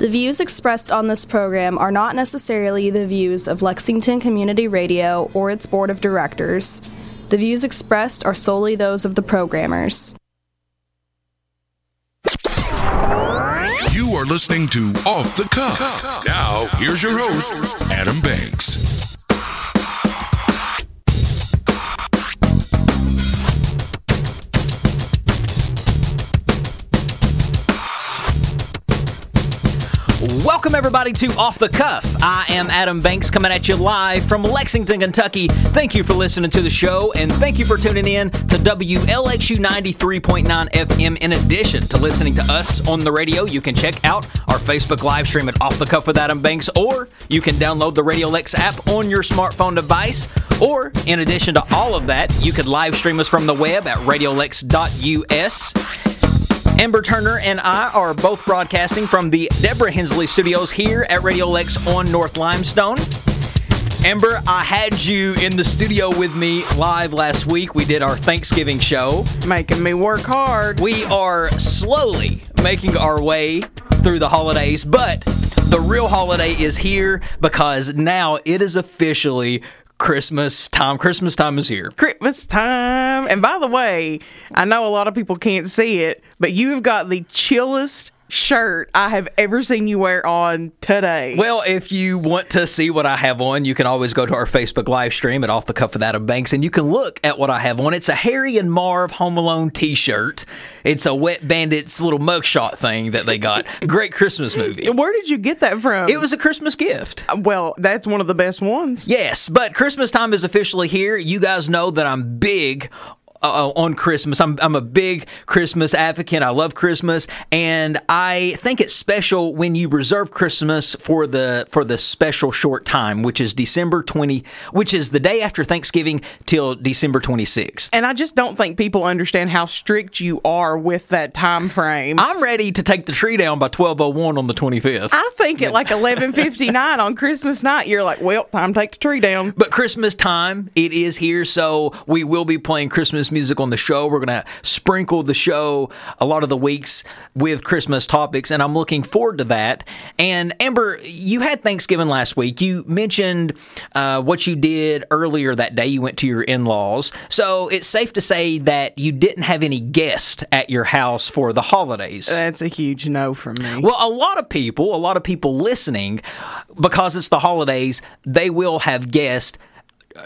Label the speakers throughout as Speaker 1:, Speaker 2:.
Speaker 1: The views expressed on this program are not necessarily the views of Lexington Community Radio or its board of directors. The views expressed are solely those of the programmers.
Speaker 2: You are listening to Off the Cuff. Now, here's your host, Adam Banks.
Speaker 3: Welcome, everybody, to Off the Cuff. I am Adam Banks coming at you live from Lexington, Kentucky. Thank you for listening to the show, and thank you for tuning in to WLXU 93.9 FM. In addition to listening to us on the radio, you can check out our Facebook live stream at Off the Cuff with Adam Banks, or you can download the Radio Lex app on your smartphone device. Or, in addition to all of that, you could live stream us from the web at radiolex.us. Amber Turner and I are both broadcasting from the Deborah Hensley studios here at Radio Lex on North Limestone. Amber, I had you in the studio with me live last week. We did our Thanksgiving show.
Speaker 4: Making me work hard.
Speaker 3: We are slowly making our way through the holidays, but the real holiday is here because now it is officially Christmas time. Christmas time is here.
Speaker 4: Christmas time. And by the way, I know a lot of people can't see it, but you've got the chillest shirt I have ever seen you wear on today.
Speaker 3: Well, if you want to see what I have on, you can always go to our Facebook live stream at Off the Cuff with Adam Banks, and you can look at what I have on. It's a Harry and Marv Home Alone T-shirt. It's a Wet Bandits little mugshot thing that they got. Great Christmas movie.
Speaker 4: Where did you get that from?
Speaker 3: It was a Christmas gift.
Speaker 4: Uh, well, that's one of the best ones.
Speaker 3: Yes, but Christmas time is officially here. You guys know that I'm big uh, on Christmas. I'm, I'm a big Christmas advocate. I love Christmas, and I think it's special when you reserve Christmas for the for the special short time, which is December 20, which is the day after Thanksgiving till December 26th.
Speaker 4: And I just don't think people understand how strict you are with that time frame.
Speaker 3: I'm ready to take the tree down by 12:01 on the 25th.
Speaker 4: I think at like 11:59 on Christmas night, you're like, "Well, time to take the tree down."
Speaker 3: But Christmas time, it is here, so we will be playing Christmas music on the show. We're going to sprinkle the show a lot of the weeks with Christmas topics, and I'm looking forward to that. And Amber, you had Thanksgiving last week. You mentioned uh, what you did earlier that day. You went to your in laws. So it's safe to say that you didn't have any guests at your house for the holidays.
Speaker 4: That's a huge no from me.
Speaker 3: Well, a lot of people, a lot of people listening, because it's the holidays, they will have guests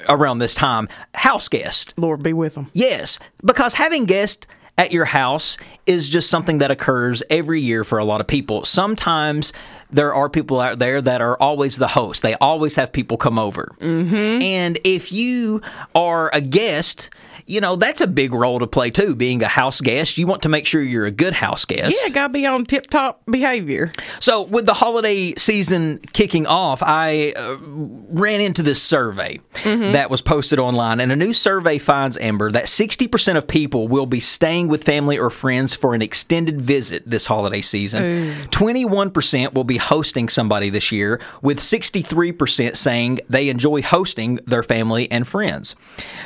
Speaker 3: around this time. House guests.
Speaker 4: Lord be with them.
Speaker 3: Yes, because having guests at your house is just something that occurs every year for a lot of people. Sometimes there are people out there that are always the host. They always have people come over. Mm-hmm. And if you are a guest, you know, that's a big role to play too, being a house guest. You want to make sure you're a good house guest.
Speaker 4: Yeah, gotta be on tip top behavior.
Speaker 3: So, with the holiday season kicking off, I uh, ran into this survey that was posted online, and a new survey finds, Amber, that 60% of people will be staying with family or friends for an extended visit this holiday season. 21% will be hosting somebody this year, with 63% saying they enjoy hosting their family and friends.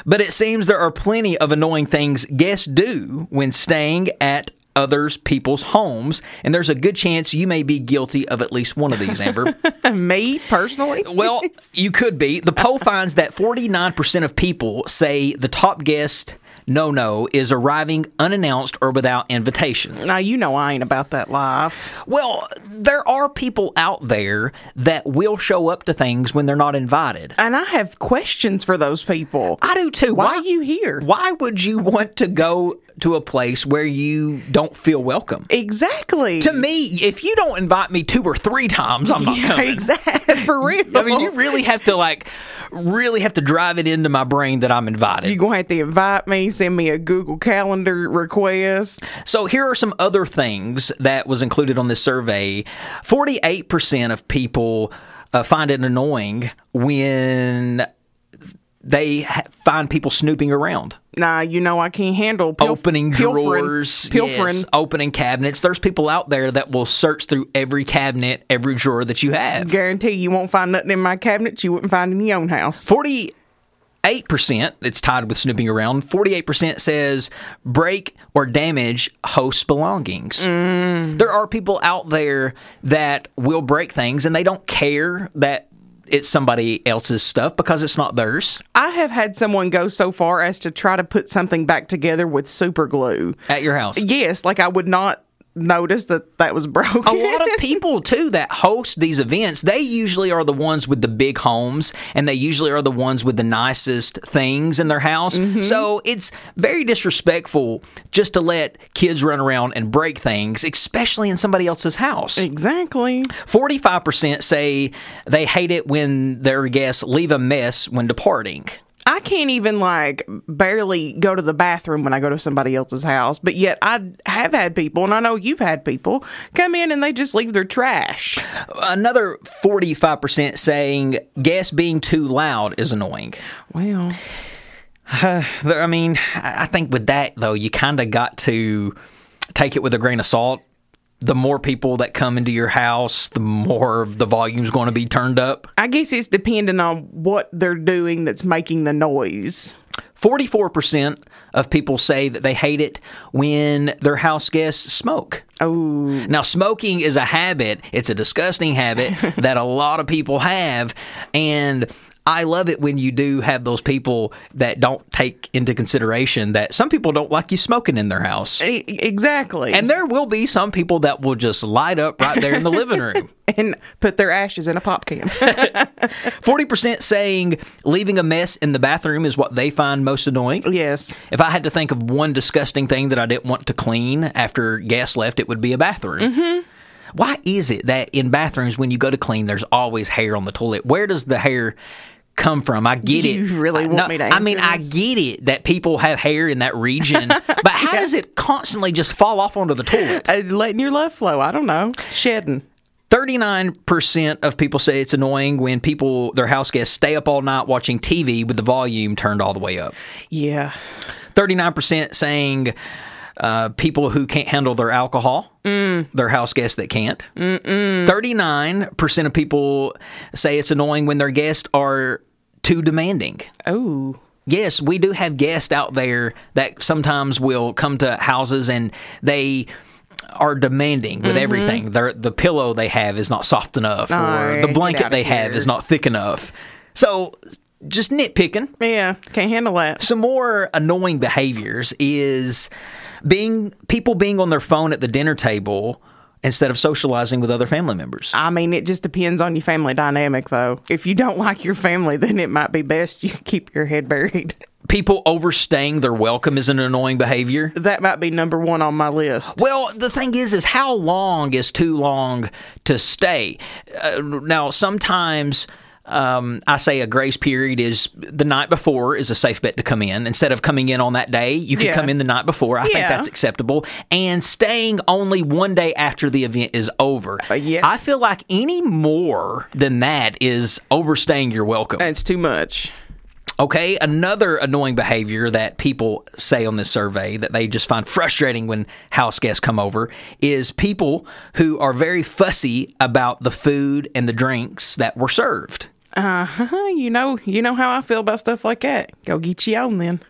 Speaker 3: But it seems there are plenty of annoying things guests do when staying at others people's homes and there's a good chance you may be guilty of at least one of these amber
Speaker 4: me personally?
Speaker 3: well you could be the poll finds that 49% of people say the top guest no no is arriving unannounced or without invitation
Speaker 4: Now you know I ain't about that life.
Speaker 3: well there are people out there that will show up to things when they're not invited
Speaker 4: And I have questions for those people.
Speaker 3: I do too.
Speaker 4: Why are you here?
Speaker 3: Why would you want to go to a place where you don't feel welcome?
Speaker 4: Exactly.
Speaker 3: To me, if you don't invite me two or three times, I'm not
Speaker 4: Yeah,
Speaker 3: coming.
Speaker 4: exactly. For real.
Speaker 3: I mean, you really have to like, really have to drive it into my brain that I'm invited.
Speaker 4: You're going to have to invite me, send me a Google Calendar request.
Speaker 3: So here are some other things that was included on this survey. Forty-eight percent of people uh, find it annoying when they ha- find people snooping around.
Speaker 4: Nah, you know I can't handle
Speaker 3: opening
Speaker 4: pilfering-
Speaker 3: drawers,
Speaker 4: Pilfering.
Speaker 3: yes, opening cabinets. There's people out there that will search through every cabinet, every drawer that you have.
Speaker 4: Guarantee you won't find nothing in my cabinet you wouldn't find in your own house.
Speaker 3: 48% 48%, it's tied with snooping around. 48% says break or damage host belongings. Mm. There are people out there that will break things and they don't care that it's somebody else's stuff because it's not theirs
Speaker 4: I have had someone go so far as to try to put something back together with super glue.
Speaker 3: at your house.
Speaker 4: Yes, like I would not notice that that was broken.
Speaker 3: a lot of people too that host these events they usually are the ones with the big homes and they usually are the ones with the nicest things in their house mm-hmm. so it's very disrespectful just to let kids run around and break things especially in somebody else's house
Speaker 4: exactly.
Speaker 3: 45% say they hate it when their guests leave a mess when departing
Speaker 4: I can't even like barely go to the bathroom when I go to somebody else's house, but yet I have had people, and I know you've had people come in and they just leave their trash.
Speaker 3: another 45% saying guests being too loud is annoying
Speaker 4: Well,
Speaker 3: There- I mean, I think with that though, you kind of got to take it with a grain of salt. The more people that come into your house, the more the volume's going to be turned up.
Speaker 4: I guess it's depending on what they're doing that's making the noise.
Speaker 3: 44% of people say that they hate it when their house guests smoke.
Speaker 4: Oh,
Speaker 3: Now, smoking is a habit. It's a disgusting habit that a lot of people have. And I love it when you do have those people that don't take into consideration that some people don't like you smoking in their house.
Speaker 4: exactly.
Speaker 3: And there will be some people that will just light up right there in the living room.
Speaker 4: and put their ashes in a pop can.
Speaker 3: 40% saying leaving a mess in the bathroom is what they find most annoying.
Speaker 4: yes.
Speaker 3: If I had to think of one disgusting thing that I didn't want to clean after guests left, it would be a bathroom. Mm-hmm. Why is it that in bathrooms, when you go to clean, there's always hair on the toilet? Where does the hair come from? I get it.
Speaker 4: You really
Speaker 3: I,
Speaker 4: want me to
Speaker 3: I mean,
Speaker 4: answer
Speaker 3: I get it that people have hair in that region, but how does it constantly just fall off onto the toilet?
Speaker 4: Uh, letting your love flow. I don't know. Shedding.
Speaker 3: 39% of people say it's annoying when people, their house guests, stay up all night watching TV with the volume turned all the way up.
Speaker 4: Yeah.
Speaker 3: 39% saying uh, people who can't handle their alcohol,
Speaker 4: Mm.
Speaker 3: their house guests that can't. Mm-mm. 39% of people say it's annoying when their guests are too demanding.
Speaker 4: Oh.
Speaker 3: Yes, we do have guests out there that sometimes will come to houses and they are demanding
Speaker 4: Mm-hmm.
Speaker 3: with everything. Their the pillow they have is not soft enough, or the blanket they have is not thick enough. So, just nitpicking.
Speaker 4: Yeah. Can't handle that.
Speaker 3: Some more annoying behaviors is being people being on their phone at the dinner table instead of socializing with other family members.
Speaker 4: I mean, it just depends on your family dynamic, though. If you don't like your family, then it might be best you keep your head buried.
Speaker 3: People overstaying their welcome is an annoying behavior.
Speaker 4: That might be number one on my list.
Speaker 3: Well, the thing is, is how long is too long to stay? Uh, now, sometimes um, I say a grace period is the night before is a safe bet to come in. Instead of coming in on that day, you can
Speaker 4: Yeah.
Speaker 3: come in the night before. I think that's acceptable. And staying only one day after the event is over.
Speaker 4: Uh, yes.
Speaker 3: I feel like any more than that is overstaying your welcome.
Speaker 4: It's too much.
Speaker 3: Okay, another annoying behavior that people say on this survey that they just find frustrating when house guests come over is people who are very fussy about the food and the drinks that were served.
Speaker 4: Uh huh. You know, you know how I feel about stuff like that. Go get you on then.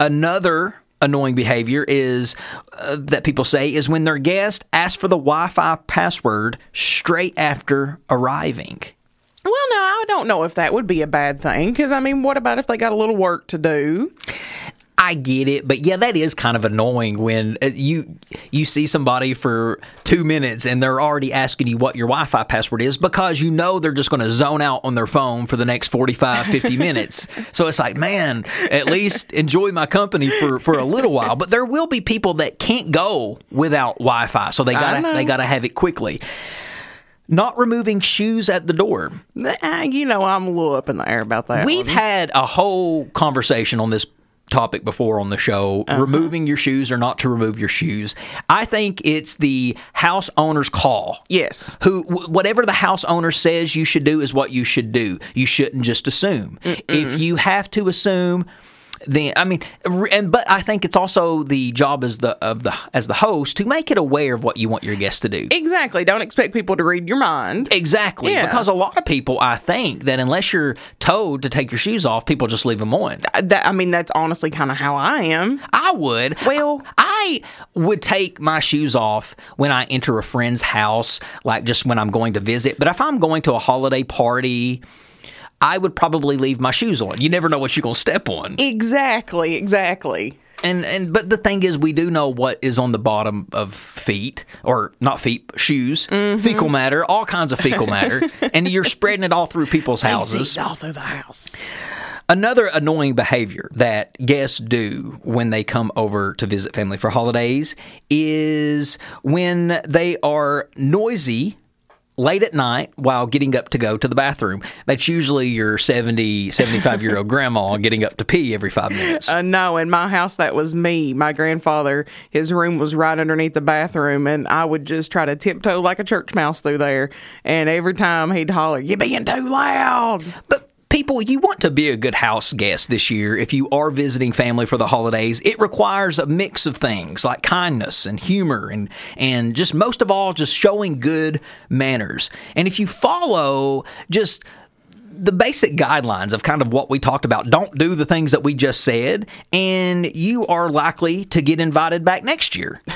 Speaker 3: Another annoying behavior is uh, that people say is when their guest asks for the Wi-Fi password straight after arriving.
Speaker 4: Well, no, I don't know if that would be a bad thing. Because I mean, what about if they got a little work to do?
Speaker 3: I get it, but yeah, that is kind of annoying when uh, you you see somebody for two minutes and they're already asking you what your Wi-Fi password is because you know they're just going to zone out on their phone for the next 45, 50 minutes. So it's like, man, at least enjoy my company for, for a little while. But there will be people that can't go without Wi-Fi, so they gotta they gotta have it quickly. Not removing shoes at the door.
Speaker 4: You know, I'm a little up in the air about that.
Speaker 3: We've
Speaker 4: one.
Speaker 3: had a whole conversation on this topic before on the show. Uh-huh. Removing your shoes or not to remove your shoes. I think it's the house owner's call.
Speaker 4: Yes.
Speaker 3: who wh- whatever the house owner says you should do is what you should do. You shouldn't just assume. If you have to assume then I mean, and but I think it's also the job as the of the as the host to make it aware of what you want your guests to do.
Speaker 4: Exactly. Don't expect people to read your mind.
Speaker 3: Exactly,
Speaker 4: Yeah.
Speaker 3: because a lot of people, I think, that unless you're told to take your shoes off, people just leave them on.
Speaker 4: Uh, that, I mean, that's honestly kind of how I am.
Speaker 3: I would.
Speaker 4: Well-
Speaker 3: I would take my shoes off when I enter a friend's house, like just when I'm going to visit. But if I'm going to a holiday party, I would probably leave my shoes on. You never know what you're going to step on.
Speaker 4: Exactly. Exactly.
Speaker 3: And and but the thing is, we do know what is on the bottom of feet, or not feet, shoes, mm-hmm. fecal matter, all kinds of fecal matter, and you're spreading it all through people's houses.
Speaker 4: All through the house.
Speaker 3: Another annoying behavior that guests do when they come over to visit family for holidays is when they are noisy late at night while getting up to go to the bathroom. That's usually your 70, 75 year old grandma getting up to pee every five minutes.
Speaker 4: Uh, no, in my house, that was me. My grandfather, his room was right underneath the bathroom, and I would just try to tiptoe like a church mouse through there. And every time he'd holler, You're being too loud!"
Speaker 3: But people, you want to be a good house guest this year. If you are visiting family for the holidays, it requires a mix of things like kindness and humor and and just most of all just showing good manners. And if you follow just the basic guidelines of kind of what we talked about. Don't do the things that we just said, and you are likely to get invited back next year.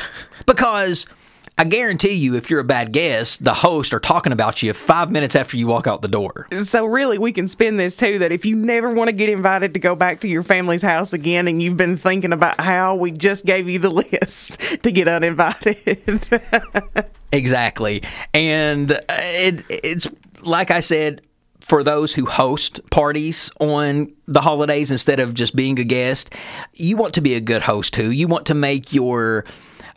Speaker 3: Because I guarantee you, if you're a bad guest, the host are talking about you five minutes after you walk out the door.
Speaker 4: So really, we can spin this too. That if you never want to get invited to go back to your family's house again, and you've been thinking about how we just gave you the list to get uninvited.
Speaker 3: Exactly. And uh, it, it's like I said, for those who host parties on the holidays instead of just being a guest, you want to be a good host too. You want to make your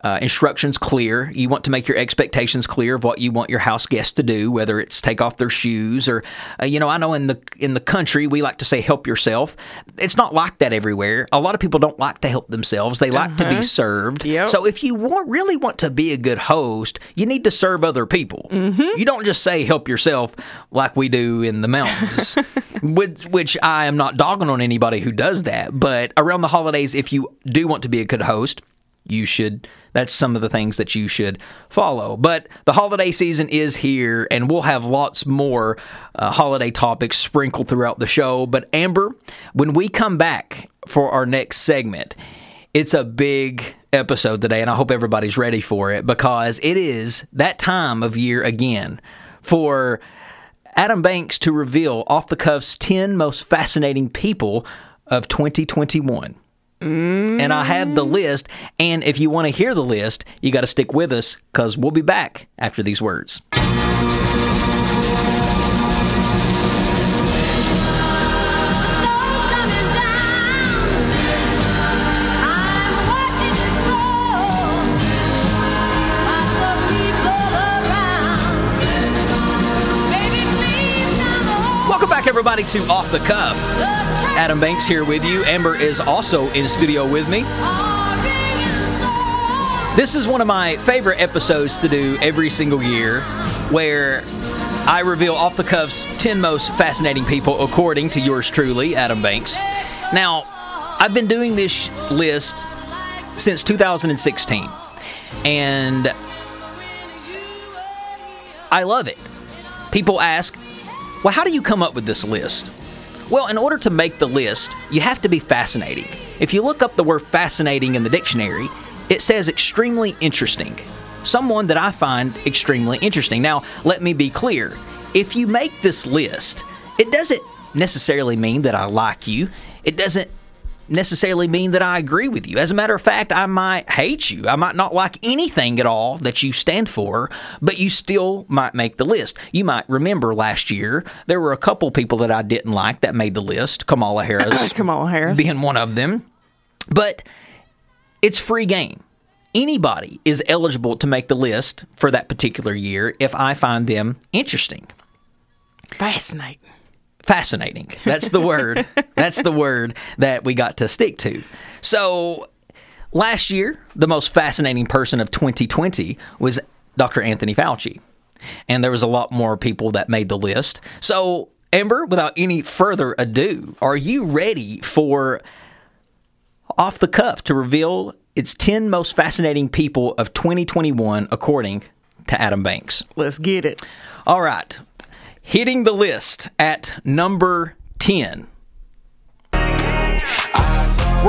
Speaker 3: uh, instructions clear. You want to make your expectations clear of what you want your house guests to do, whether it's take off their shoes or, uh, you know, I know in the in the country we like to say help yourself. It's not like that everywhere. A lot of people don't like to help themselves. They like to be served.
Speaker 4: Yep.
Speaker 3: So if you want, really want to be a good host, you need to serve other people. Mm-hmm. You don't just say help yourself like we do in the mountains, which, which I am not dogging on anybody who does that. But around the holidays, if you do want to be a good host, you should. That's some of the things that you should follow. But the holiday season is here, and we'll have lots more uh, holiday topics sprinkled throughout the show. But Amber, when we come back for our next segment, it's a big episode today, and I hope everybody's ready for it because it is that time of year again for Adam Banks to reveal off the cuffs 10 most fascinating people of 2021. And I have the list. And if you want to hear the list, you got to stick with us because we'll be back after these words. Welcome back, everybody, to Off the Cuff. Adam Banks here with you. Amber is also in studio with me. This is one of my favorite episodes to do every single year where I reveal off the cuffs 10 most fascinating people according to yours truly, Adam Banks. Now, I've been doing this list since 2016 and I love it. People ask, well, how do you come up with this list? Well, in order to make the list, you have to be fascinating. If you look up the word fascinating in the dictionary, it says extremely interesting. Someone that I find extremely interesting. Now, let me be clear. If you make this list, it doesn't necessarily mean that I like you. It doesn't necessarily mean that I agree with you. As a matter of fact, I might hate you. I might not like anything at all that you stand for, but you still might make the list. You might remember last year there were a couple people that I didn't like that made the list. Kamala Harris
Speaker 4: Kamala Harris.
Speaker 3: being one of them. But it's free game. Anybody is eligible to make the list for that particular year if I find them interesting
Speaker 4: Fascinating.
Speaker 3: Fascinating. That's the word. That's the word that we got to stick to. So last year, the most fascinating person of 2020 was Dr. Anthony Fauci. And there was a lot more people that made the list. So, Amber, without any further ado, are you ready for off the cuff to reveal its 10 most fascinating people of 2021, according to Adam Banks.
Speaker 4: Let's get it.
Speaker 3: All right. Hitting the list at number 10. We're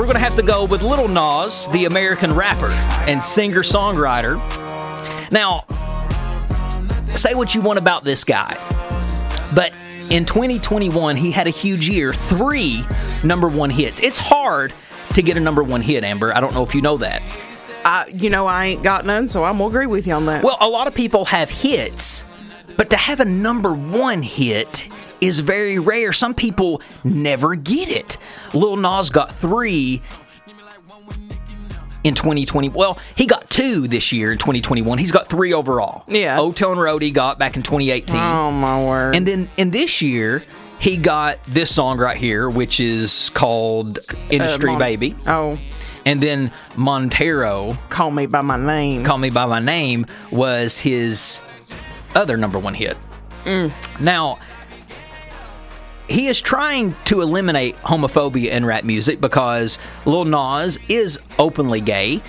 Speaker 3: going to have to go with Lil Nas, the American rapper and singer songwriter. Now, say what you want about this guy, but in 2021, he had a huge year three number one hits. It's hard to get a number one hit, Amber. I don't know if you know that.
Speaker 4: I, you know, I ain't got none, so I'm gonna agree with you on that.
Speaker 3: Well, a lot of people have hits, but to have a number one hit is very rare. Some people never get it. Lil Nas got three in 2020. Well, he got two this year in 2021. He's got three overall.
Speaker 4: Yeah.
Speaker 3: Old Town Road he got back in 2018.
Speaker 4: oh my word!
Speaker 3: And then in this year, he got this song right here, which is called Industry
Speaker 4: Uh, Mon-
Speaker 3: Baby.
Speaker 4: oh,
Speaker 3: And then Montero,
Speaker 4: call me by my name.
Speaker 3: Call Me By My Name, was his other number one hit. Now, he is trying to eliminate homophobia in rap music because Lil Nas is openly gay.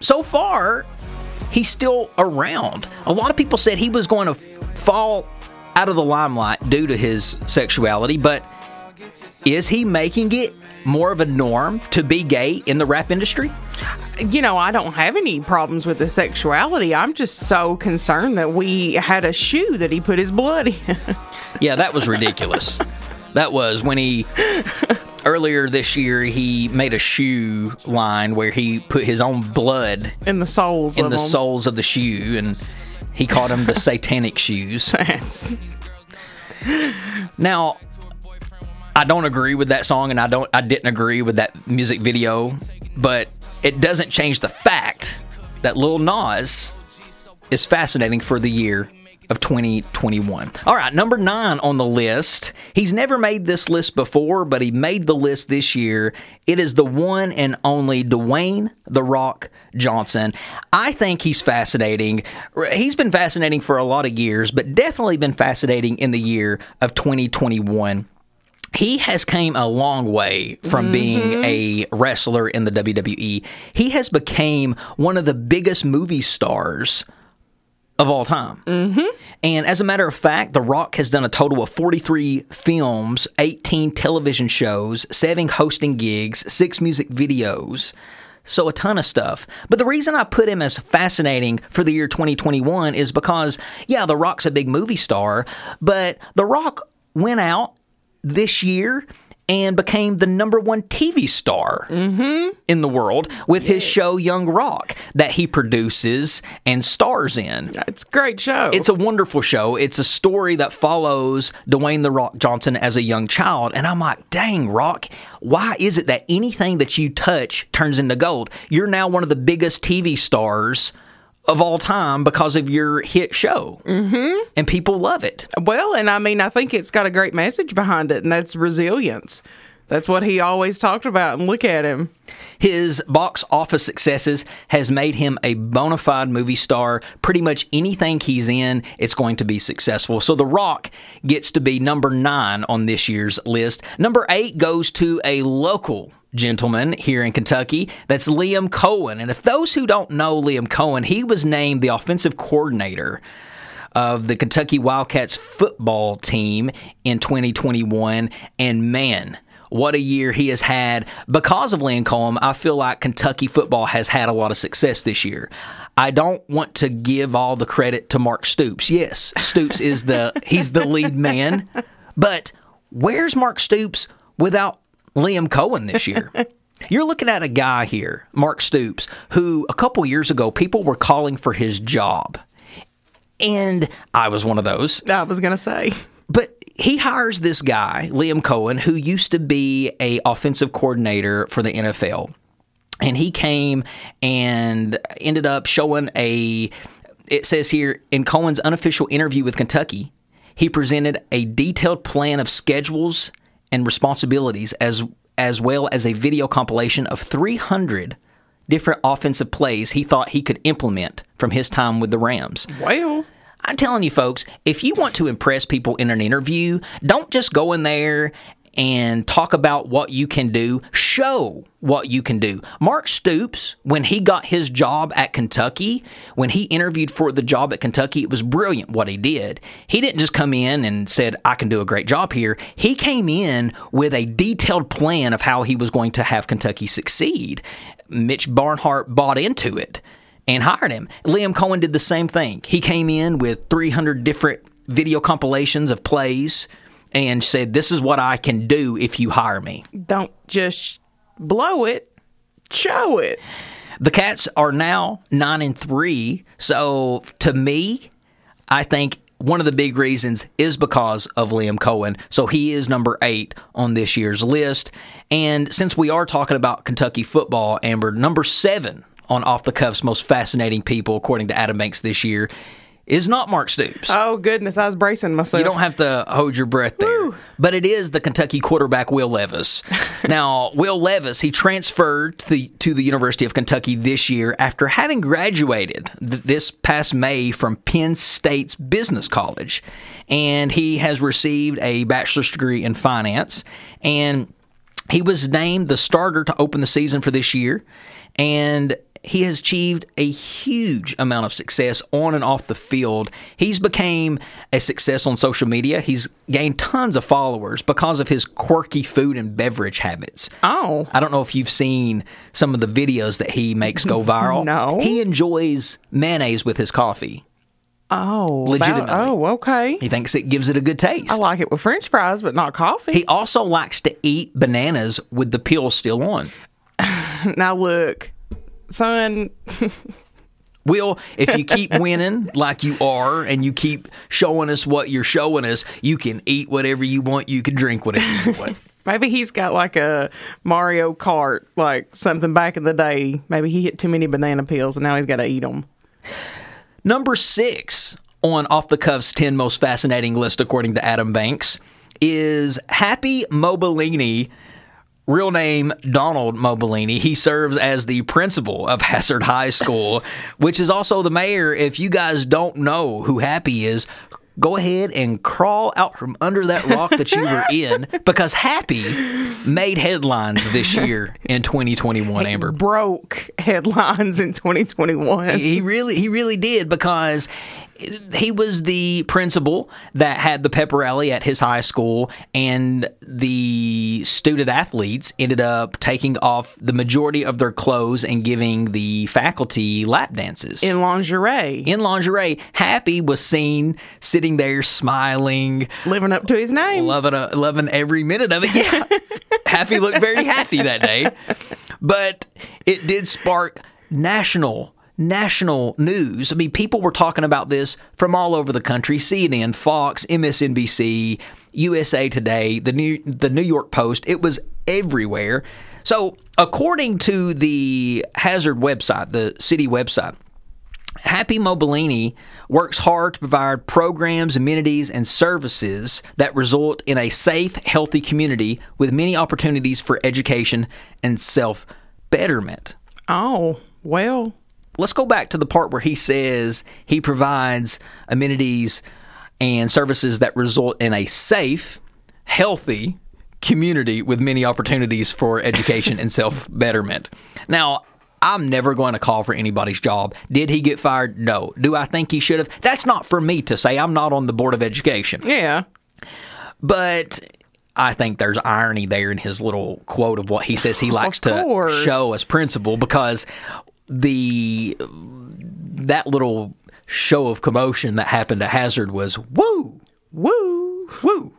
Speaker 3: So far, he's still around. A lot of people said he was going to fall out of the limelight due to his sexuality, but is he making it more of a norm to be gay in the rap industry?
Speaker 4: you know, I don't have any problems with the sexuality. I'm just so concerned that we had a shoe that he put his blood in.
Speaker 3: Yeah, that was ridiculous. that was when he earlier this year he made a shoe line where he put his own blood
Speaker 4: in the soles
Speaker 3: in
Speaker 4: of
Speaker 3: the
Speaker 4: them.
Speaker 3: soles of the shoe and he called them the satanic shoes. Now, I don't agree with that song and I don't I didn't agree with that music video, but it doesn't change the fact that Lil Nas is fascinating for the year of 2021. All right, number 9 on the list. He's never made this list before, but he made the list this year. It is the one and only Dwayne The Rock Johnson. I think he's fascinating. He's been fascinating for a lot of years, but definitely been fascinating in the year of 2021 he has came a long way from being a wrestler in the WWE. He has became one of the biggest movie stars of all time. Mm-hmm. And as a matter of fact, The Rock has done a total of 43 films, 18 television shows, seven hosting gigs, six music videos. So a ton of stuff. But the reason I put him as fascinating for the year 2021 is because, yeah, The Rock's a big movie star, but The Rock went out this year and became the number one TV star mm-hmm. in the world with his show Young Rock that he produces and stars in.
Speaker 4: It's a great show.
Speaker 3: It's a wonderful show. It's a story that follows Dwayne The Rock Johnson as a young child. And I'm like, dang, Rock, why is it that anything that you touch turns into gold? You're now one of the biggest TV stars of all time because of your hit show. Mm-hmm. And people love it.
Speaker 4: well, and I mean, I think it's got a great message behind it, and that's resilience. That's what he always talked about. And look at him.
Speaker 3: His box office successes has made him a bona fide movie star. Pretty much anything he's in, it's going to be successful. So The Rock gets to be number nine on this year's list. Number eight goes to a local gentleman here in Kentucky. That's Liam Coen. And if those who don't know Liam Coen, he was named the offensive coordinator of the Kentucky Wildcats football team in 2021. And man, what a year he has had. Because of Liam Coen, I feel like Kentucky football has had a lot of success this year. I don't want to give all the credit to Mark Stoops. Yes, Stoops is the he's the lead man. But where's Mark Stoops without Liam Coen this year? You're looking at a guy here, Mark Stoops, who a couple years ago people were calling for his job. And I was one of those.
Speaker 4: I was going to say.
Speaker 3: But he hires this guy, Liam Coen, who used to be a offensive coordinator for the NFL. And he came and ended up showing a it says here in Coen's unofficial interview with Kentucky, he presented a detailed plan of schedules and responsibilities as as well as a video compilation of 300 different offensive plays he thought he could implement from his time with the Rams.
Speaker 4: Well,
Speaker 3: I'm telling you, folks, if you want to impress people in an interview, don't just go in there and talk about what you can do, show what you can do. Mark Stoops, when he got his job at Kentucky, when he interviewed for the job at Kentucky, it was brilliant what he did. He didn't just come in and said, I can do a great job here. He came in with a detailed plan of how he was going to have Kentucky succeed. Mitch Barnhart bought into it and hired him. Liam Coen did the same thing. He came in with 300 different video compilations of plays and said, This is what I can do if you hire me.
Speaker 4: Don't just blow it, show it.
Speaker 3: The Cats are now 9 and 3. So to me, I think one of the big reasons is because of Liam Coen. So he is number eight on this year's list. And since we are talking about Kentucky football, Amber, number seven on Off the Cuff's most fascinating people, according to Adam Banks this year, is not Mark Stoops.
Speaker 4: Oh goodness, I was bracing myself.
Speaker 3: You don't have to hold your breath there. But it is the Kentucky quarterback Will Levis. now, Will Levis, he transferred to the, to the University of Kentucky this year after having graduated th- this past May from Penn State's Business College. And he has received a bachelor's degree in finance. And he was named the starter to open the season for this year. And he has achieved a huge amount of success on and off the field. He's became a success on social media. He's gained tons of followers because of his quirky food and beverage habits.
Speaker 4: Oh.
Speaker 3: I don't know if you've seen some of the videos that he makes go viral.
Speaker 4: No.
Speaker 3: He enjoys mayonnaise with his coffee.
Speaker 4: Oh.
Speaker 3: Legitimately.
Speaker 4: About, oh, okay.
Speaker 3: He thinks it gives it a good taste.
Speaker 4: I like it with French fries, but not coffee.
Speaker 3: he also likes to eat bananas with the peel still on.
Speaker 4: now look, son.
Speaker 3: Will, if you keep winning like you are and you keep showing us what you're showing us, you can eat whatever you want, you can drink whatever you want.
Speaker 4: Maybe he's got like a Mario Kart, like something back in the day. Maybe he hit too many banana peels and now he's got to eat them.
Speaker 3: Number six on Off the Cuff's 10 most fascinating list, according to Adam Banks, is Happy Mobelini. Real name Donald Mobelini. He serves as the principal of Hazard High School, which is also the mayor. If you guys don't know who Happy is, go ahead and crawl out from under that rock that you were in because Happy made headlines this year in 2021, Amber.
Speaker 4: Broke headlines in 2021.
Speaker 3: He really, he really did because he was the principal that had the pep rally at his high school, and the student athletes ended up taking off the majority of their clothes and giving the faculty lap dances
Speaker 4: In lingerie,
Speaker 3: in lingerie. Happy was seen sitting there smiling,
Speaker 4: living up to his name.
Speaker 3: loving a, loving every minute of it. Yeah, Happy looked very happy that day, but it did spark national national news. I mean, people were talking about this from all over the country: CNN, Fox, MSNBC, USA Today, the New the New York Post. It was everywhere. So, according to the Hazard website, the city website. Happy Mobelini works hard to provide programs, amenities, and services that result in a safe, healthy community with many opportunities for education and self betterment.
Speaker 4: Oh, well,
Speaker 3: Let's go back to the part where he says he provides amenities and services that result in a safe, healthy community with many opportunities for education and self betterment. Now, I'm never going to call for anybody's job. Did he get fired? No. Do I think he should have? That's not for me to say. I'm not on the Board of Education.
Speaker 4: yeah.
Speaker 3: But I think there's irony there in his little quote of what he says he likes to show as principal because the that little show of commotion that happened to Hazard was woo, woo, woo.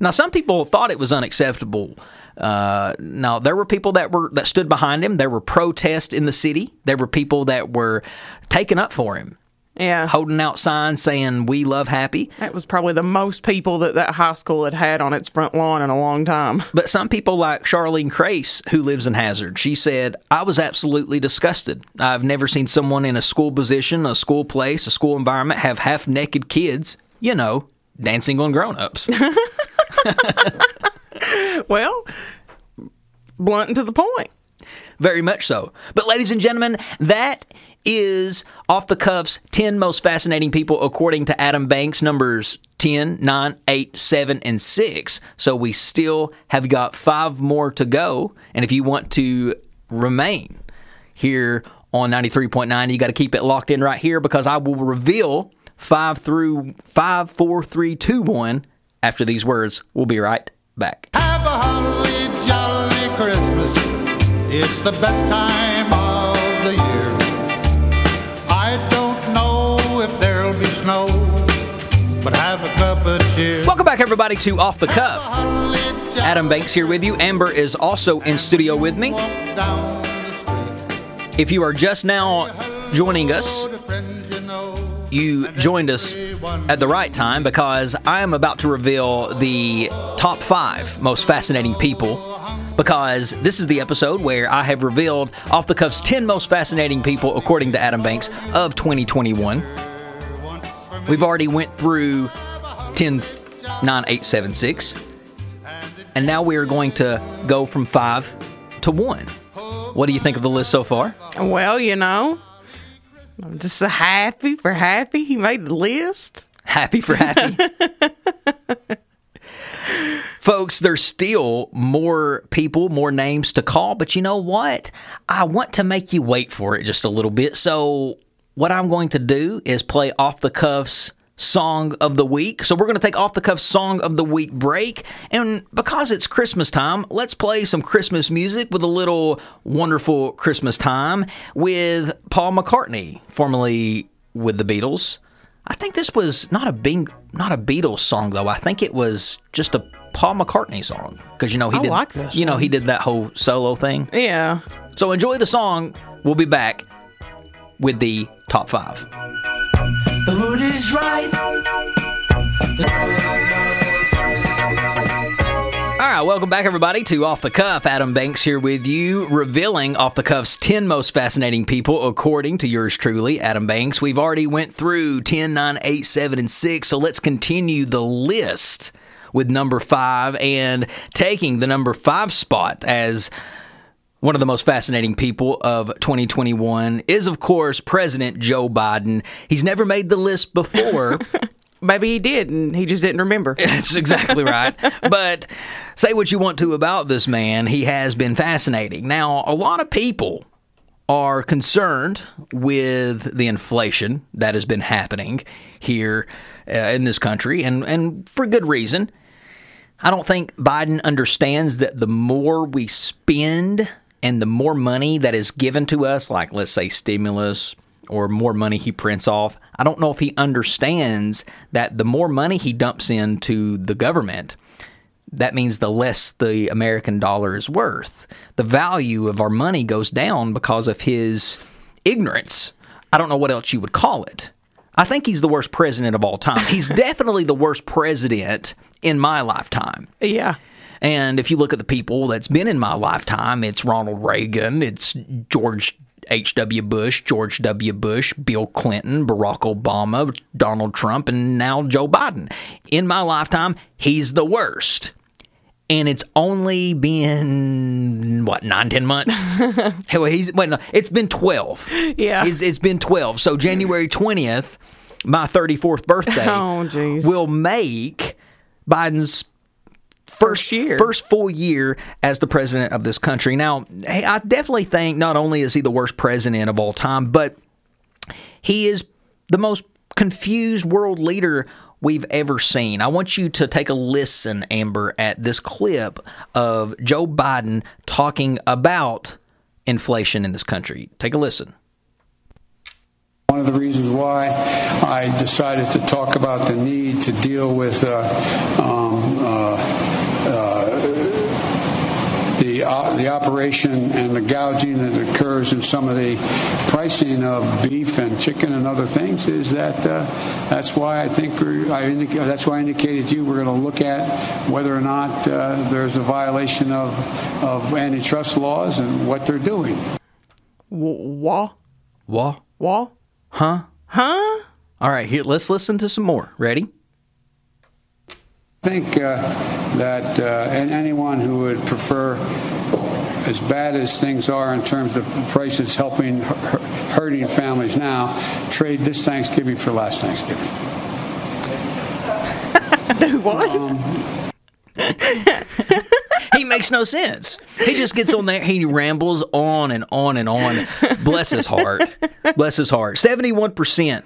Speaker 3: Now some people thought it was unacceptable. Uh, now there were people that were that stood behind him. There were protests in the city. There were people that were taking up for him,
Speaker 4: Yeah.
Speaker 3: holding out signs saying "We love Happy."
Speaker 4: That was probably the most people that that high school had had on its front lawn in a long time.
Speaker 3: But some people, like Charlene Crace, who lives in Hazard, she said, I was absolutely disgusted. I've never seen someone in a school position, a school place, a school environment have half naked kids, you know, dancing on grown ups.
Speaker 4: Well, blunt and to the point.
Speaker 3: Very much so. But, ladies and gentlemen, that is off the cuffs 10 most fascinating people according to Adam Banks, numbers 10, 9, 8, 7, and 6. So we still have got five more to go. And if you want to remain here on 93.9, you got to keep it locked in right here because I will reveal five through five, four, three, two, one after these words. We'll be right back.
Speaker 5: Have a holly jolly Christmas. It's the best time snow, but have a cup of cheer.
Speaker 3: Welcome back, everybody, to Off the Cuff. Adam Banks here with you. Amber is also in studio with me.
Speaker 5: walk down the street.
Speaker 3: If you are just now joining us,
Speaker 5: you
Speaker 3: you joined us at the right time because I am about to reveal the top five most fascinating people. Because this is the episode where I have revealed off the cuffs 10 most fascinating people according to Adam Banks of 2021. We've already went through 10, 9, 8, 7, 6. And now we are going to go from 5 to 1. What do you think of the list so far?
Speaker 4: Well, you know, I'm just happy for happy he made the list.
Speaker 3: Happy for happy. Folks, there's still more people, more names to call, but you know what? I want to make you wait for it just a little bit. So, what I'm going to do is play off the cuffs song of the week. So, we're going to take off the cuffs song of the week break. And because it's Christmas time, let's play some Christmas music with a little wonderful Christmas time with Paul McCartney, formerly with the Beatles. I think this was not a Bing, not a Beatles song though. I think it was just a Paul McCartney song because you know he
Speaker 4: I
Speaker 3: did.
Speaker 4: like this
Speaker 3: you know he did that whole solo thing.
Speaker 4: Yeah.
Speaker 3: So enjoy the song. We'll be back with the top five.
Speaker 6: The mood is right.
Speaker 3: All right, welcome back, everybody, to Off the Cuff. Adam Banks here with you, revealing Off the Cuff's 10 most fascinating people, according to yours truly, Adam Banks. We've already went through 10, 9, 8, 7, and 6, so let's continue the list with number 5 and taking the number 5 spot as one of the most fascinating people of 2021 is, of course, President Joe Biden. He's never made the list before.
Speaker 4: Maybe he did, and he just didn't remember.
Speaker 3: That's exactly right. but say what you want to about this man, he has been fascinating. Now, a lot of people are concerned with the inflation that has been happening here uh, in this country, and, and for good reason. I don't think Biden understands that the more we spend and the more money that is given to us, like let's say stimulus or more money he prints off, I don't know if he understands that the more money he dumps into the government, that means the less the American dollar is worth. The value of our money goes down because of his ignorance. I don't know what else you would call it. I think he's the worst president of all time. He's definitely the worst president in my lifetime.
Speaker 4: Yeah.
Speaker 3: And if you look at the people that's been in my lifetime, it's Ronald Reagan, it's George H.W. Bush, George W. Bush, Bill Clinton, Barack Obama, Donald Trump, and now Joe Biden. In my lifetime, he's the worst. And it's only been what nine, ten months. hey, well, he's wait, no, it's been twelve.
Speaker 4: Yeah.
Speaker 3: it's, it's been twelve. So January twentieth, my thirty fourth birthday,
Speaker 4: Oh,
Speaker 3: will make Biden's
Speaker 4: First year.
Speaker 3: first full year as the president of this country. Now, hey, I definitely think not only is he the worst president of all time, but he is the most confused world leader we've ever seen. I want you to take a listen, Amber, at this clip of Joe Biden talking about inflation in this country. Take a listen.
Speaker 7: One of the reasons why I decided to talk about the need to deal with uh, um, uh, uh, the uh, the operation and the gouging that occurs in some of the pricing of beef and chicken and other things is that uh, that's why I think I indic- that's why I indicated to you we're going to look at whether or not uh, there's a violation of of antitrust laws and what they're doing.
Speaker 4: Wah.
Speaker 3: What?
Speaker 4: Wah.
Speaker 3: Huh?
Speaker 4: Huh?
Speaker 3: All right, here, let's listen to some more. Ready?
Speaker 7: I think uh, that uh, and anyone who would prefer, as bad as things are in terms of prices helping hurting families now, trade this Thanksgiving for last Thanksgiving.
Speaker 4: what?
Speaker 3: Um, he makes no sense. He just gets on there. He rambles on and on and on. Bless his heart. Bless his heart. Seventy-one percent,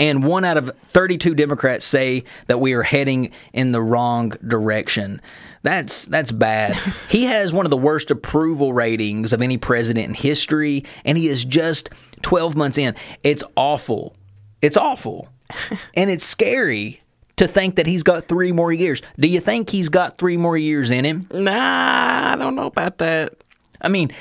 Speaker 3: and one out of thirty-two Democrats say that we are heading in the wrong direction. That's that's bad. He has one of the worst approval ratings of any president in history, and he is just twelve months in. It's awful. It's awful, and it's scary to think that he's got three more years. Do you think he's got three more years in him?
Speaker 4: Nah, I don't know about that.
Speaker 3: I mean,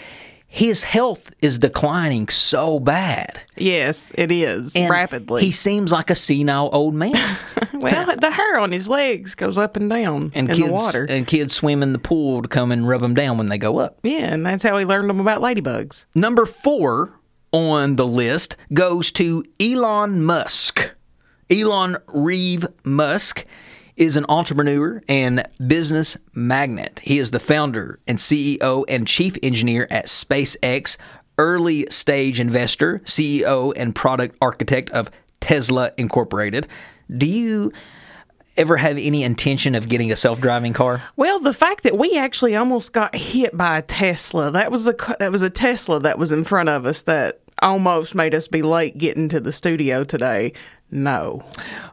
Speaker 3: his health is declining so bad.
Speaker 4: Yes, it is
Speaker 3: And
Speaker 4: rapidly.
Speaker 3: He seems like a senile old man.
Speaker 4: well, the hair on his legs goes up and down
Speaker 3: And
Speaker 4: in
Speaker 3: kids
Speaker 4: the water.
Speaker 3: and kids swim in the pool to come and rub them down when they go up.
Speaker 4: yeah, and that's how he learned them about ladybugs.
Speaker 3: Number 4 on the list goes to Elon Musk. Elon Reeve Musk is an entrepreneur and business magnate. He is the founder and CEO and chief engineer at SpaceX, early stage investor, CEO and product architect of Tesla Incorporated. Do you ever have any intention of getting a self-driving car?
Speaker 4: Well, the fact that we actually almost got hit by a Tesla, that was a that was a Tesla that was in front of us that almost made us be late getting to the studio today. No.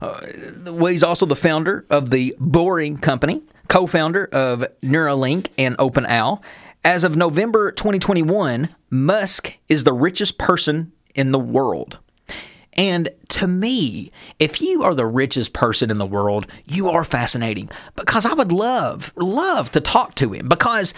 Speaker 3: Uh, well, he's also the founder of the Boring Company, co founder of Neuralink and OpenAI. As of November 2021, Musk is the richest person in the world. And to me, if you are the richest person in the world, you are fascinating because I would love, love to talk to him because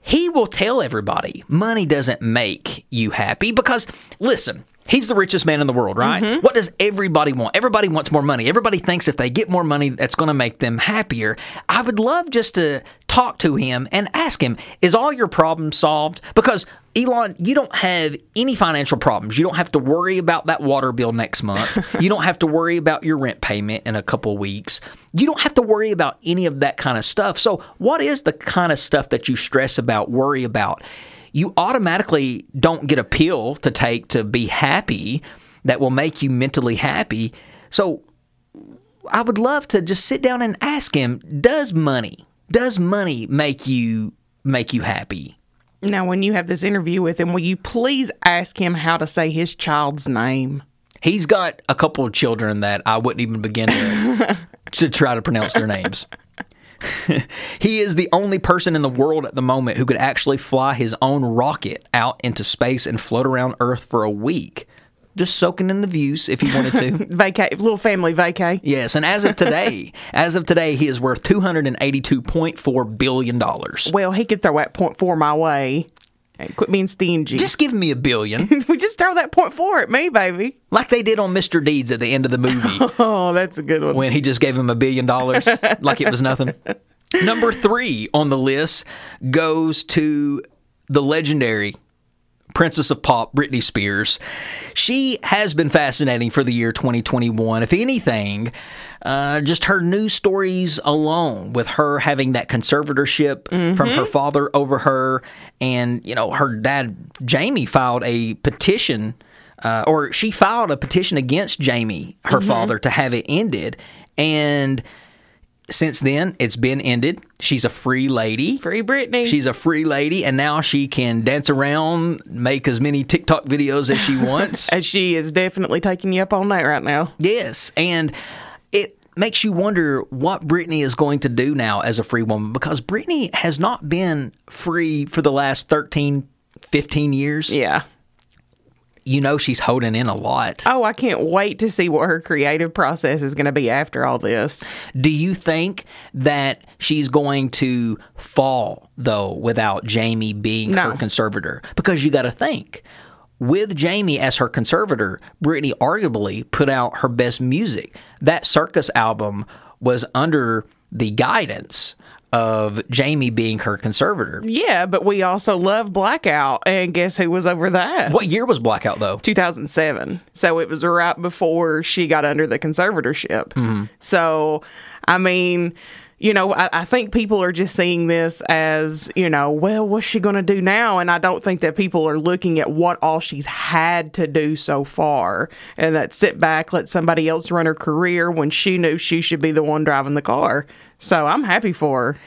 Speaker 3: he will tell everybody money doesn't make you happy. Because listen he's the richest man in the world right mm-hmm. what does everybody want everybody wants more money everybody thinks if they get more money that's going to make them happier i would love just to talk to him and ask him is all your problems solved because Elon, you don't have any financial problems. You don't have to worry about that water bill next month. you don't have to worry about your rent payment in a couple weeks. You don't have to worry about any of that kind of stuff. So, what is the kind of stuff that you stress about, worry about? You automatically don't get a pill to take to be happy that will make you mentally happy. So, I would love to just sit down and ask him, does money, does money make you make you happy?
Speaker 4: Now, when you have this interview with him, will you please ask him how to say his child's name?
Speaker 3: He's got a couple of children that I wouldn't even begin to, to try to pronounce their names. he is the only person in the world at the moment who could actually fly his own rocket out into space and float around Earth for a week, just soaking in the views if he wanted to.
Speaker 4: Vacay, little family vacay.
Speaker 3: yes, and as of today, as of today, he is worth two hundred and eighty-two point four billion dollars.
Speaker 4: Well, he could throw that point four my way. Quit being stingy.
Speaker 3: Just give me a billion,
Speaker 4: we just throw that point four at me, baby.
Speaker 3: like they did on Mr. Deeds at the end of the movie.
Speaker 4: Oh, that's a good one.
Speaker 3: when he just gave him a billion dollars like it was nothing. Number three on the list goes to the legendary Princess of Pop, Britney Spears. She has been fascinating for the year 2021. If anything, uh, just her news stories alone, with her having that conservatorship from her father over her, and you know her dad Jamie filed a petition, uh, or she filed a petition against Jamie, her father, to have it ended, and since then it's been ended. She's a free lady.
Speaker 4: Free Britney.
Speaker 3: She's a free lady, and now she can dance around, make as many TikTok videos as she wants.
Speaker 4: As she is definitely taking you up on that right now.
Speaker 3: yes, and it makes you wonder what Britney is going to do now as a free woman because Britney has not been free for the last 13, 15 years.
Speaker 4: Yeah.
Speaker 3: You know she's holding in a lot.
Speaker 4: Oh, I can't wait to see what her creative process is going to be after all this.
Speaker 3: Do you think that she's going to fall though without Jamie being
Speaker 4: No.
Speaker 3: her conservator? Because you got to think with Jamie as her conservator, Britney arguably put out her best music. That circus album was under the guidance of Jamie being her conservator.
Speaker 4: Yeah, but we also love Blackout, and guess who was over that?
Speaker 3: What year was Blackout though?
Speaker 4: 2007. So it was right before she got under the conservatorship. Mm-hmm. So, I mean, you know, I, I think people are just seeing this as, you know, well, what's she going to do now? And I don't think that people are looking at what all she's had to do so far and that sit back, let somebody else run her career when she knew she should be the one driving the car. So I'm happy for her.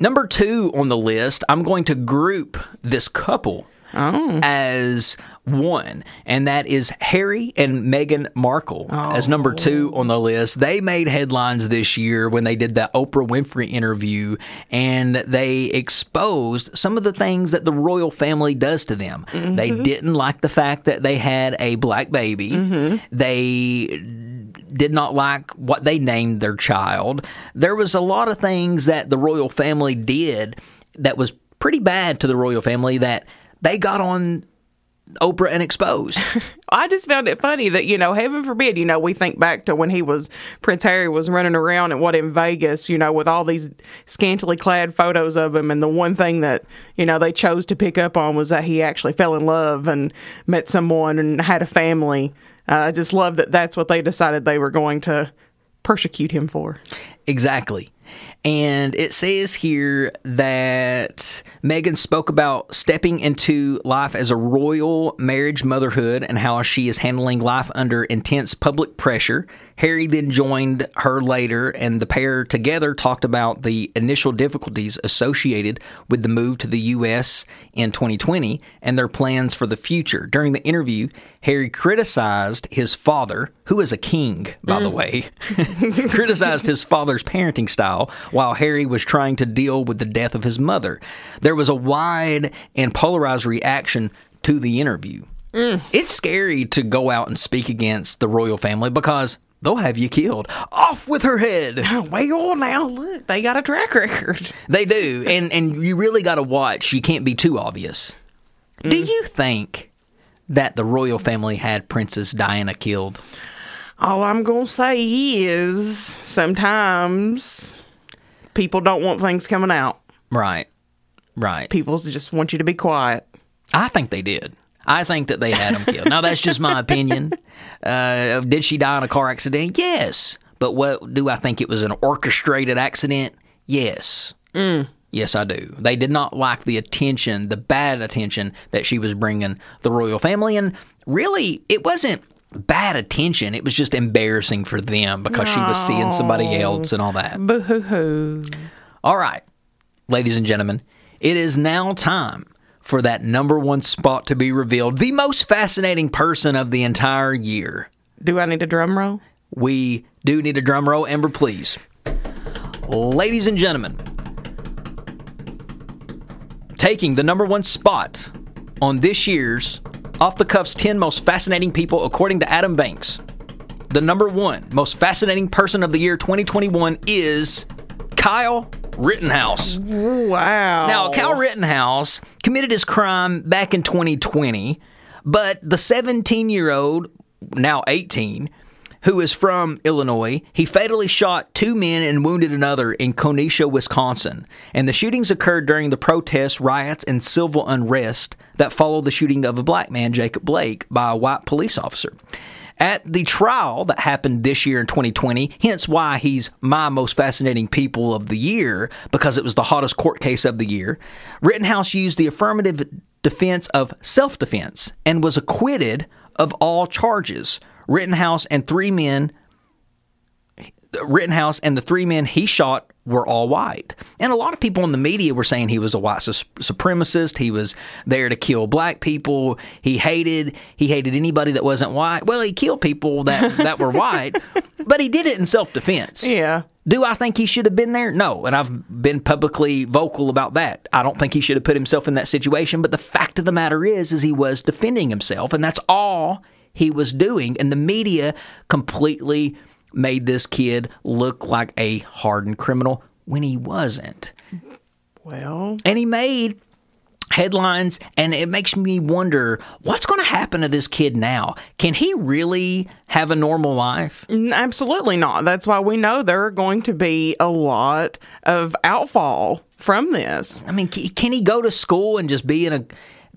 Speaker 3: Number two on the list, I'm going to group this couple oh. as one, and that is Harry and Meghan Markle as number two oh. on the list. They made headlines this year when they did that Oprah Winfrey interview, and they exposed some of the things that the royal family does to them. They mm-hmm. didn't like the fact that they had a black baby. Mm-hmm. They did not like what they named their child. There was a lot of things that the royal family did that was pretty bad to the royal family that they got on Oprah and exposed.
Speaker 4: I just found it funny that, you know, heaven forbid, you know, we think back to when he was, Prince Harry was running around and what in Vegas, you know, with all these scantily clad photos of him. And the one thing that, you know, they chose to pick up on was that he actually fell in love and met someone and had a family. Uh, I just love that that's what they decided they were going to persecute him for.
Speaker 3: Exactly. And it says here that Meghan spoke about stepping into life as a royal marriage motherhood and how she is handling life under intense public pressure. Harry then joined her later, and the pair together talked about the initial difficulties associated with the move to the U.S. in 2020 and their plans for the future. During the interview, Harry criticized his father, who is a king, by the mm. way, criticized his father's parenting style while Harry was trying to deal with the death of his mother. There was a wide and polarized reaction to the interview. Mm. It's scary to go out and speak against the royal family because they'll have you killed. Off with her head.
Speaker 4: Well, now look, they got a track record.
Speaker 3: They do, and and you really got to watch. You can't be too obvious. Do mm. you think that the royal family had Princess Diana killed?
Speaker 4: All I'm going to say is sometimes people don't want things coming out.
Speaker 3: Right, right.
Speaker 4: People just want you to be quiet.
Speaker 3: I think they did. I think that they had him killed. Now that's just my opinion. Uh, did she die in a car accident? Yes. But what do I think it was an orchestrated accident? Yes. Yes, I do. They did not like the attention, the bad attention that she was bringing the royal family, and really, it wasn't bad attention. It was just embarrassing for them because she was seeing somebody else and all that.
Speaker 4: Boo hoo hoo.
Speaker 3: All right, ladies and gentlemen, it is now time for that number one spot to be revealed. The most fascinating person of the entire year.
Speaker 4: Do I need a drum roll?
Speaker 3: We do need a drum roll, Amber, please. Ladies and gentlemen, taking the number one spot on this year's Off the Cuffs 10 Most Fascinating People, according to Adam Banks, the number one most fascinating person of the year 2021 is Kyle Rittenhouse.
Speaker 4: Wow.
Speaker 3: Now, Kyle Rittenhouse committed his crime back in 2020, but the 17 year old, now 18, who is from Illinois, he fatally shot two men and wounded another in Kenosha, Wisconsin. And the shootings occurred during the protests, riots, and civil unrest that followed the shooting of a black man, Jacob Blake, by a white police officer. At the trial that happened this year in 2020, hence why he's my most fascinating people of the year, because it was the hottest court case of the year, Rittenhouse used the affirmative defense of self defense and was acquitted of all charges. Rittenhouse and three men Rittenhouse and the three men he shot were all white. And a lot of people in the media were saying he was a white su- supremacist. He was there to kill black people. He hated he hated anybody that wasn't white. Well, he killed people that that were white, but he did it in self-defense.
Speaker 4: Yeah.
Speaker 3: Do I think he should have been there? No, and I've been publicly vocal about that. I don't think he should have put himself in that situation, but the fact of the matter is is he was defending himself and that's all he was doing and the media completely made this kid look like a hardened criminal when he wasn't.
Speaker 4: Well,
Speaker 3: And he made headlines, and it makes me wonder what's going to happen to this kid now. Can he really have a normal life?
Speaker 4: Absolutely not. That's why we know there are going to be a lot of outfall from this.
Speaker 3: I mean, can he go to school and just be in a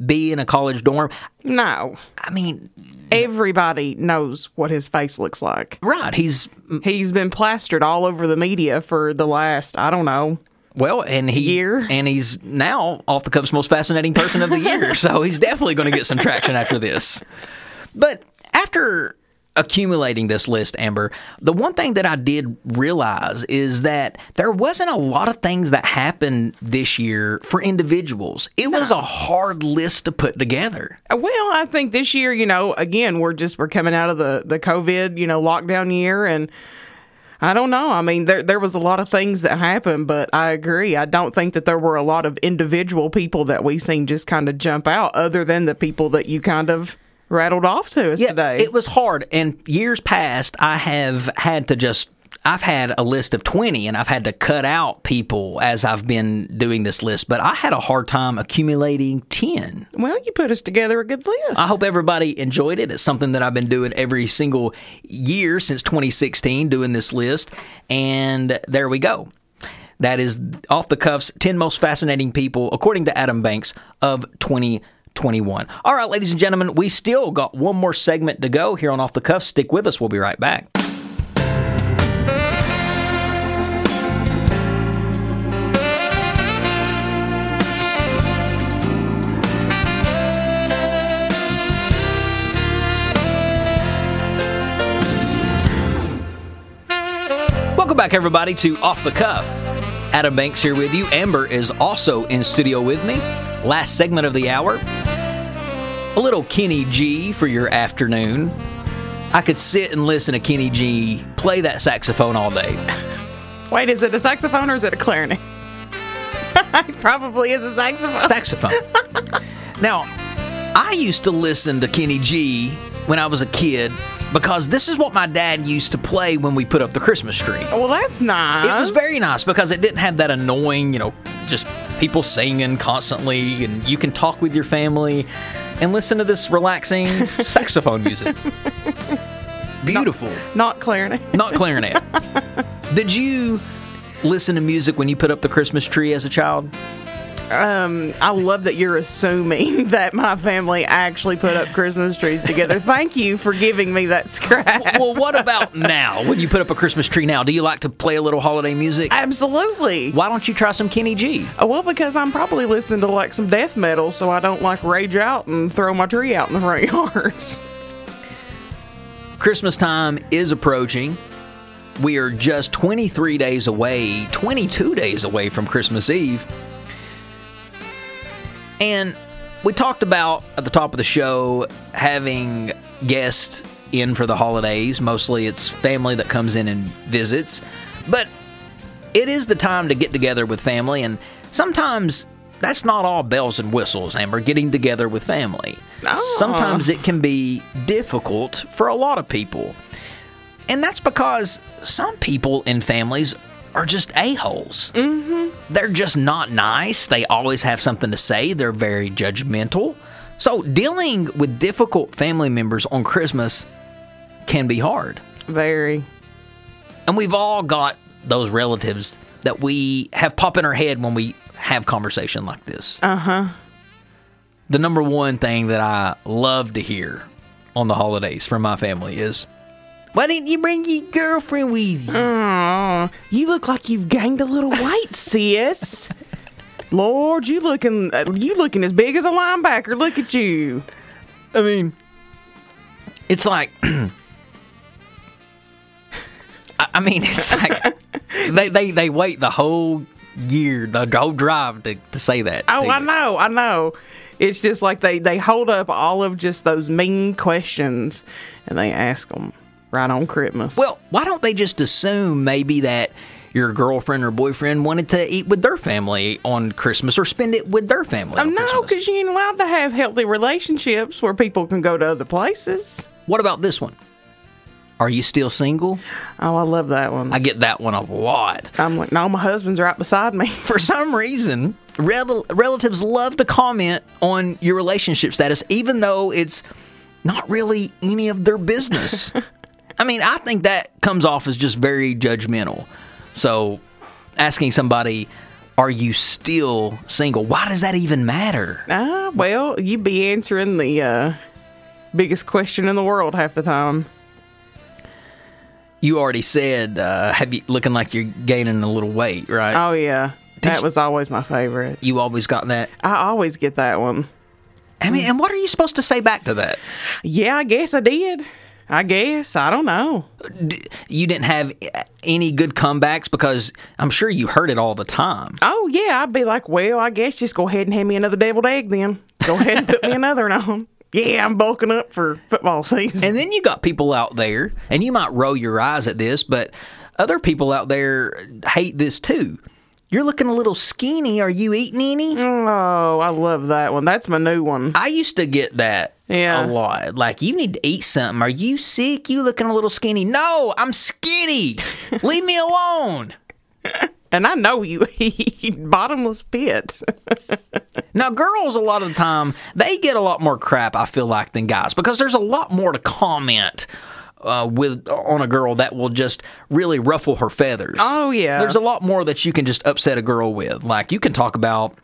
Speaker 3: be in a college dorm?
Speaker 4: No.
Speaker 3: I mean,
Speaker 4: Everybody knows what his face looks like.
Speaker 3: right? He's
Speaker 4: He's been plastered all over the media for the last, I don't know.
Speaker 3: Well, and he
Speaker 4: Year.
Speaker 3: and he's now off the cuff's most fascinating person of the year. so he's definitely going to get some traction after this. But after accumulating this list, Amber, the one thing that I did realize is that there wasn't a lot of things that happened this year for individuals. It was a hard list to put together.
Speaker 4: Uh, well, I think this year, you know, again, we're just we're coming out of the the COVID, you know, lockdown year and I don't know. I mean, there there was a lot of things that happened, but I agree. I don't think that there were a lot of individual people that we seen just kind of jump out other than the people that you kind of rattled off to us today.
Speaker 3: It was hard. And years past, I have had to just. I've had a list of 20 and I've had to cut out people as I've been doing this list, but I had a hard time accumulating 10.
Speaker 4: well, you put us together a good list.
Speaker 3: I hope everybody enjoyed it. It's something that I've been doing every single year since 2016, doing this list. And there we go. That is off the cuffs 10 most fascinating people, according to Adam Banks, of 2021. All right, ladies and gentlemen, we still got one more segment to go here on Off the Cuffs. Stick with us. We'll be right back. Welcome back, everybody, to Off the Cuff. Adam Banks here with you. Amber is also in studio with me. Last segment of the hour. A little Kenny G for your afternoon. I could sit and listen to Kenny G play that saxophone all day.
Speaker 4: Wait, is it a saxophone or is it a clarinet? it probably is a saxophone.
Speaker 3: Saxophone. now, I used to listen to Kenny G when I was a kid because this is what my dad used to play when we put up the Christmas tree.
Speaker 4: well, that's nice.
Speaker 3: It was very nice because it didn't have that annoying, you know, just people singing constantly, and you can talk with your family and listen to this relaxing saxophone music. Beautiful,
Speaker 4: not clarinet.
Speaker 3: not clarinet. Did you listen to music when you put up the Christmas tree as a child?
Speaker 4: Um, I love that you're assuming that my family actually put up Christmas trees together. Thank you for giving me that scratch.
Speaker 3: Well, what about now? When you put up a Christmas tree now, do you like to play a little holiday music?
Speaker 4: Absolutely.
Speaker 3: Why don't you try some Kenny G?
Speaker 4: Uh, Well, because I'm probably listening to like some death metal, so I don't like rage out and throw my tree out in the front yard.
Speaker 3: Christmas time is approaching. We are just 23 days away, 22 days away from Christmas Eve. And we talked about at the top of the show having guests in for the holidays. Mostly it's family that comes in and visits. But it is the time to get together with family, and sometimes that's not all bells and whistles, Amber, getting together with family.
Speaker 4: Oh.
Speaker 3: Sometimes it can be difficult for a lot of people. And that's because some people in families are just a-holes. Mm-hmm. They're just not nice. They always have something to say. They're very judgmental. So dealing with difficult family members on Christmas can be hard.
Speaker 4: Very.
Speaker 3: And we've all got those relatives that we have pop in our head when we have conversation like this.
Speaker 4: Uh huh.
Speaker 3: The number one thing that I love to hear on the holidays from my family is, "Why didn't you bring your girlfriend with you?"
Speaker 4: Oh, you look like you've gained a little weight, sis. Lord, you looking uh, you looking as big as a linebacker. Look at you.
Speaker 3: I mean, it's like, I I mean, it's like they, they, they wait the whole year, the whole drive to, to say that.
Speaker 4: Oh,
Speaker 3: to
Speaker 4: I
Speaker 3: you.
Speaker 4: know, I know. It's just like they they hold up all of just those mean questions, and they ask them right on Christmas.
Speaker 3: Well, why don't they just assume maybe that your girlfriend or boyfriend wanted to eat with their family on Christmas or spend it with their family?
Speaker 4: Oh, no, because you ain't allowed to have healthy relationships where people can go to other places.
Speaker 3: What about this one? Are you still single?
Speaker 4: Oh, I love that one.
Speaker 3: I get that one a lot.
Speaker 4: I'm like, no, my husband's right beside me.
Speaker 3: For some reason, Rel- relatives love to comment on your relationship status, even though it's not really any of their business. I mean, I think that comes off as just very judgmental. So, asking somebody, "Are you still single?" Why does that even matter?
Speaker 4: Ah, well, you'd be answering the uh, biggest question in the world half the time.
Speaker 3: You already said, uh, "Have you looking like you're gaining a little weight?" Right?
Speaker 4: Oh yeah, that
Speaker 3: you-
Speaker 4: was always my favorite.
Speaker 3: you always got that.
Speaker 4: I always get that one.
Speaker 3: I mean, and what are you supposed to say back to that?
Speaker 4: Yeah, I guess I did. I guess I don't know.
Speaker 3: D- You didn't have uh, any good comebacks because I'm sure you heard it all the time.
Speaker 4: Oh yeah, I'd be like, well, I guess just go ahead and hand me another deviled egg then. Go ahead and put me another one on. Yeah, I'm bulking up for football season.
Speaker 3: And then you got people out there, and you might roll your eyes at this, but other people out there hate this too. You're looking a little skinny. Are you eating any?
Speaker 4: oh, I love that one. That's my new one.
Speaker 3: I used to get that
Speaker 4: Yeah.
Speaker 3: a lot. Like, you need to eat something. Are you sick? You looking a little skinny? No, I'm skinny. Leave me alone.
Speaker 4: And I know you eat bottomless pit.
Speaker 3: Now, girls, a lot of the time, they get a lot more crap, I feel like, than guys because there's a lot more to comment uh, with on a girl that will just really ruffle her feathers.
Speaker 4: Oh, yeah.
Speaker 3: There's a lot more that you can just upset a girl with. Like, you can talk about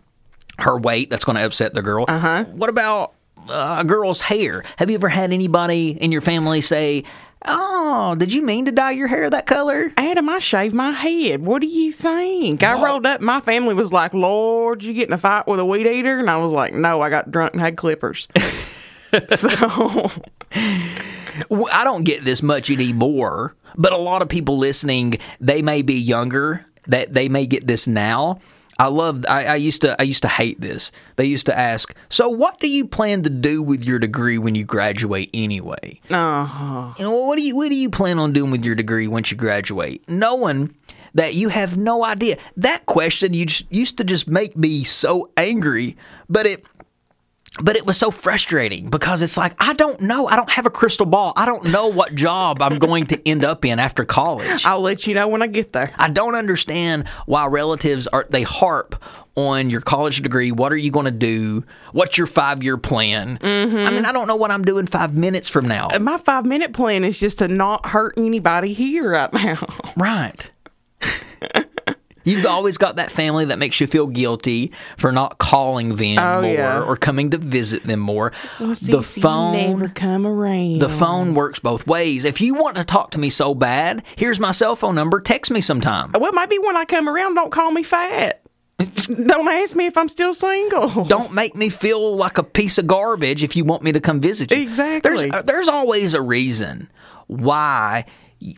Speaker 3: her weight, that's going to upset the girl. Uh-huh. What about uh, a girl's hair? Have you ever had anybody in your family say, Oh, did you mean to dye your hair that color?
Speaker 4: Adam, I shaved my head. What do you think? I rolled up. My family was like, Lord, you get in a fight with a weed eater? And I was like, no, I got drunk and had clippers. so,
Speaker 3: I don't get this much anymore, but a lot of people listening, they may be younger, that they may get this now. I love. I, I used to. I used to hate this. They used to ask, "So, what do you plan to do with your degree when you graduate anyway?"
Speaker 4: uh,
Speaker 3: You know, what do you what do you plan on doing with your degree once you graduate? Knowing that you have no idea. That question you just, used to just make me so angry, but it but it was so frustrating because it's like I don't know. I don't have a crystal ball. I don't know what job I'm going to end up in after college.
Speaker 4: I'll let you know when I get there.
Speaker 3: I don't understand why relatives are they harp on your college degree. What are you going to do? What's your five year plan? Mm-hmm. I mean, I don't know what I'm doing five minutes from now.
Speaker 4: My five minute plan is just to not hurt anybody here right now.
Speaker 3: Right. You've always got that family that makes you feel guilty for not calling them
Speaker 4: Oh,
Speaker 3: more
Speaker 4: yeah.
Speaker 3: or coming to visit them more. the
Speaker 4: Cece, you
Speaker 3: phone
Speaker 4: never come around.
Speaker 3: the phone works both ways. If you want to talk to me so bad, here's my cell phone number. Text me sometime.
Speaker 4: Well, maybe when I come around, don't call me fat. don't ask me if I'm still single.
Speaker 3: Don't make me feel like a piece of garbage if you want me to come visit you.
Speaker 4: Exactly.
Speaker 3: There's, uh, there's always a reason why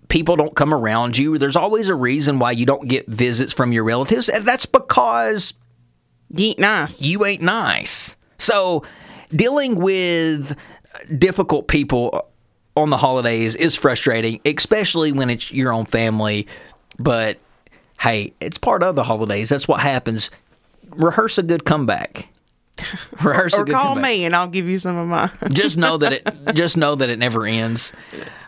Speaker 3: people don't come around you. There's always a reason why you don't get visits from your relatives. And that's because
Speaker 4: You ain't nice.
Speaker 3: you ain't nice. So dealing with difficult people on the holidays is frustrating, especially when it's your own family. But hey, it's part of the holidays. That's what happens. Rehearse a good comeback.
Speaker 4: Or call me and I'll give you some of mine.
Speaker 3: Just know that it. Just know that it never ends.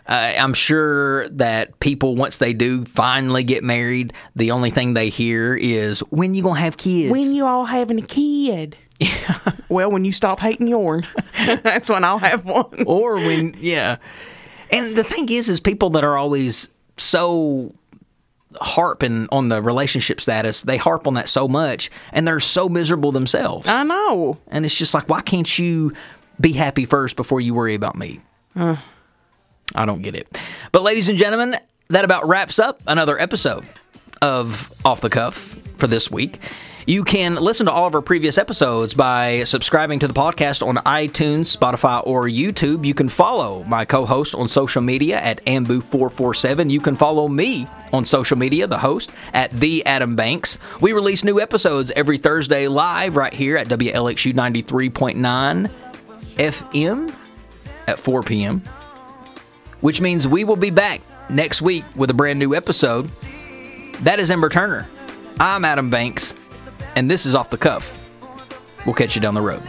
Speaker 3: Uh, I'm sure that people, once they do finally get married, the only thing they hear is, "When you gonna have kids?"
Speaker 4: when you all having a kid? Yeah. well, when you stop hating yourn, that's when I'll have one.
Speaker 3: or when yeah and the thing is is people that are always so harping on the relationship status. They harp on that so much and they're so miserable themselves.
Speaker 4: I know.
Speaker 3: and it's just like why can't you be happy first before you worry about me? I don't get it. But ladies and gentlemen that about wraps up another episode of off the cuff for this week you can listen to all of our previous episodes by subscribing to the podcast on iTunes, Spotify, or YouTube. You can follow my co host on social media at Ambu447. You can follow me on social media, the host, at The Adam Banks. We release new episodes every Thursday live right here at WLXU 93.9 FM at 4 p.m., which means we will be back next week with a brand new episode. That is Amber Turner. I'm Adam Banks, and this is Off the Cuff. We'll catch you down the road.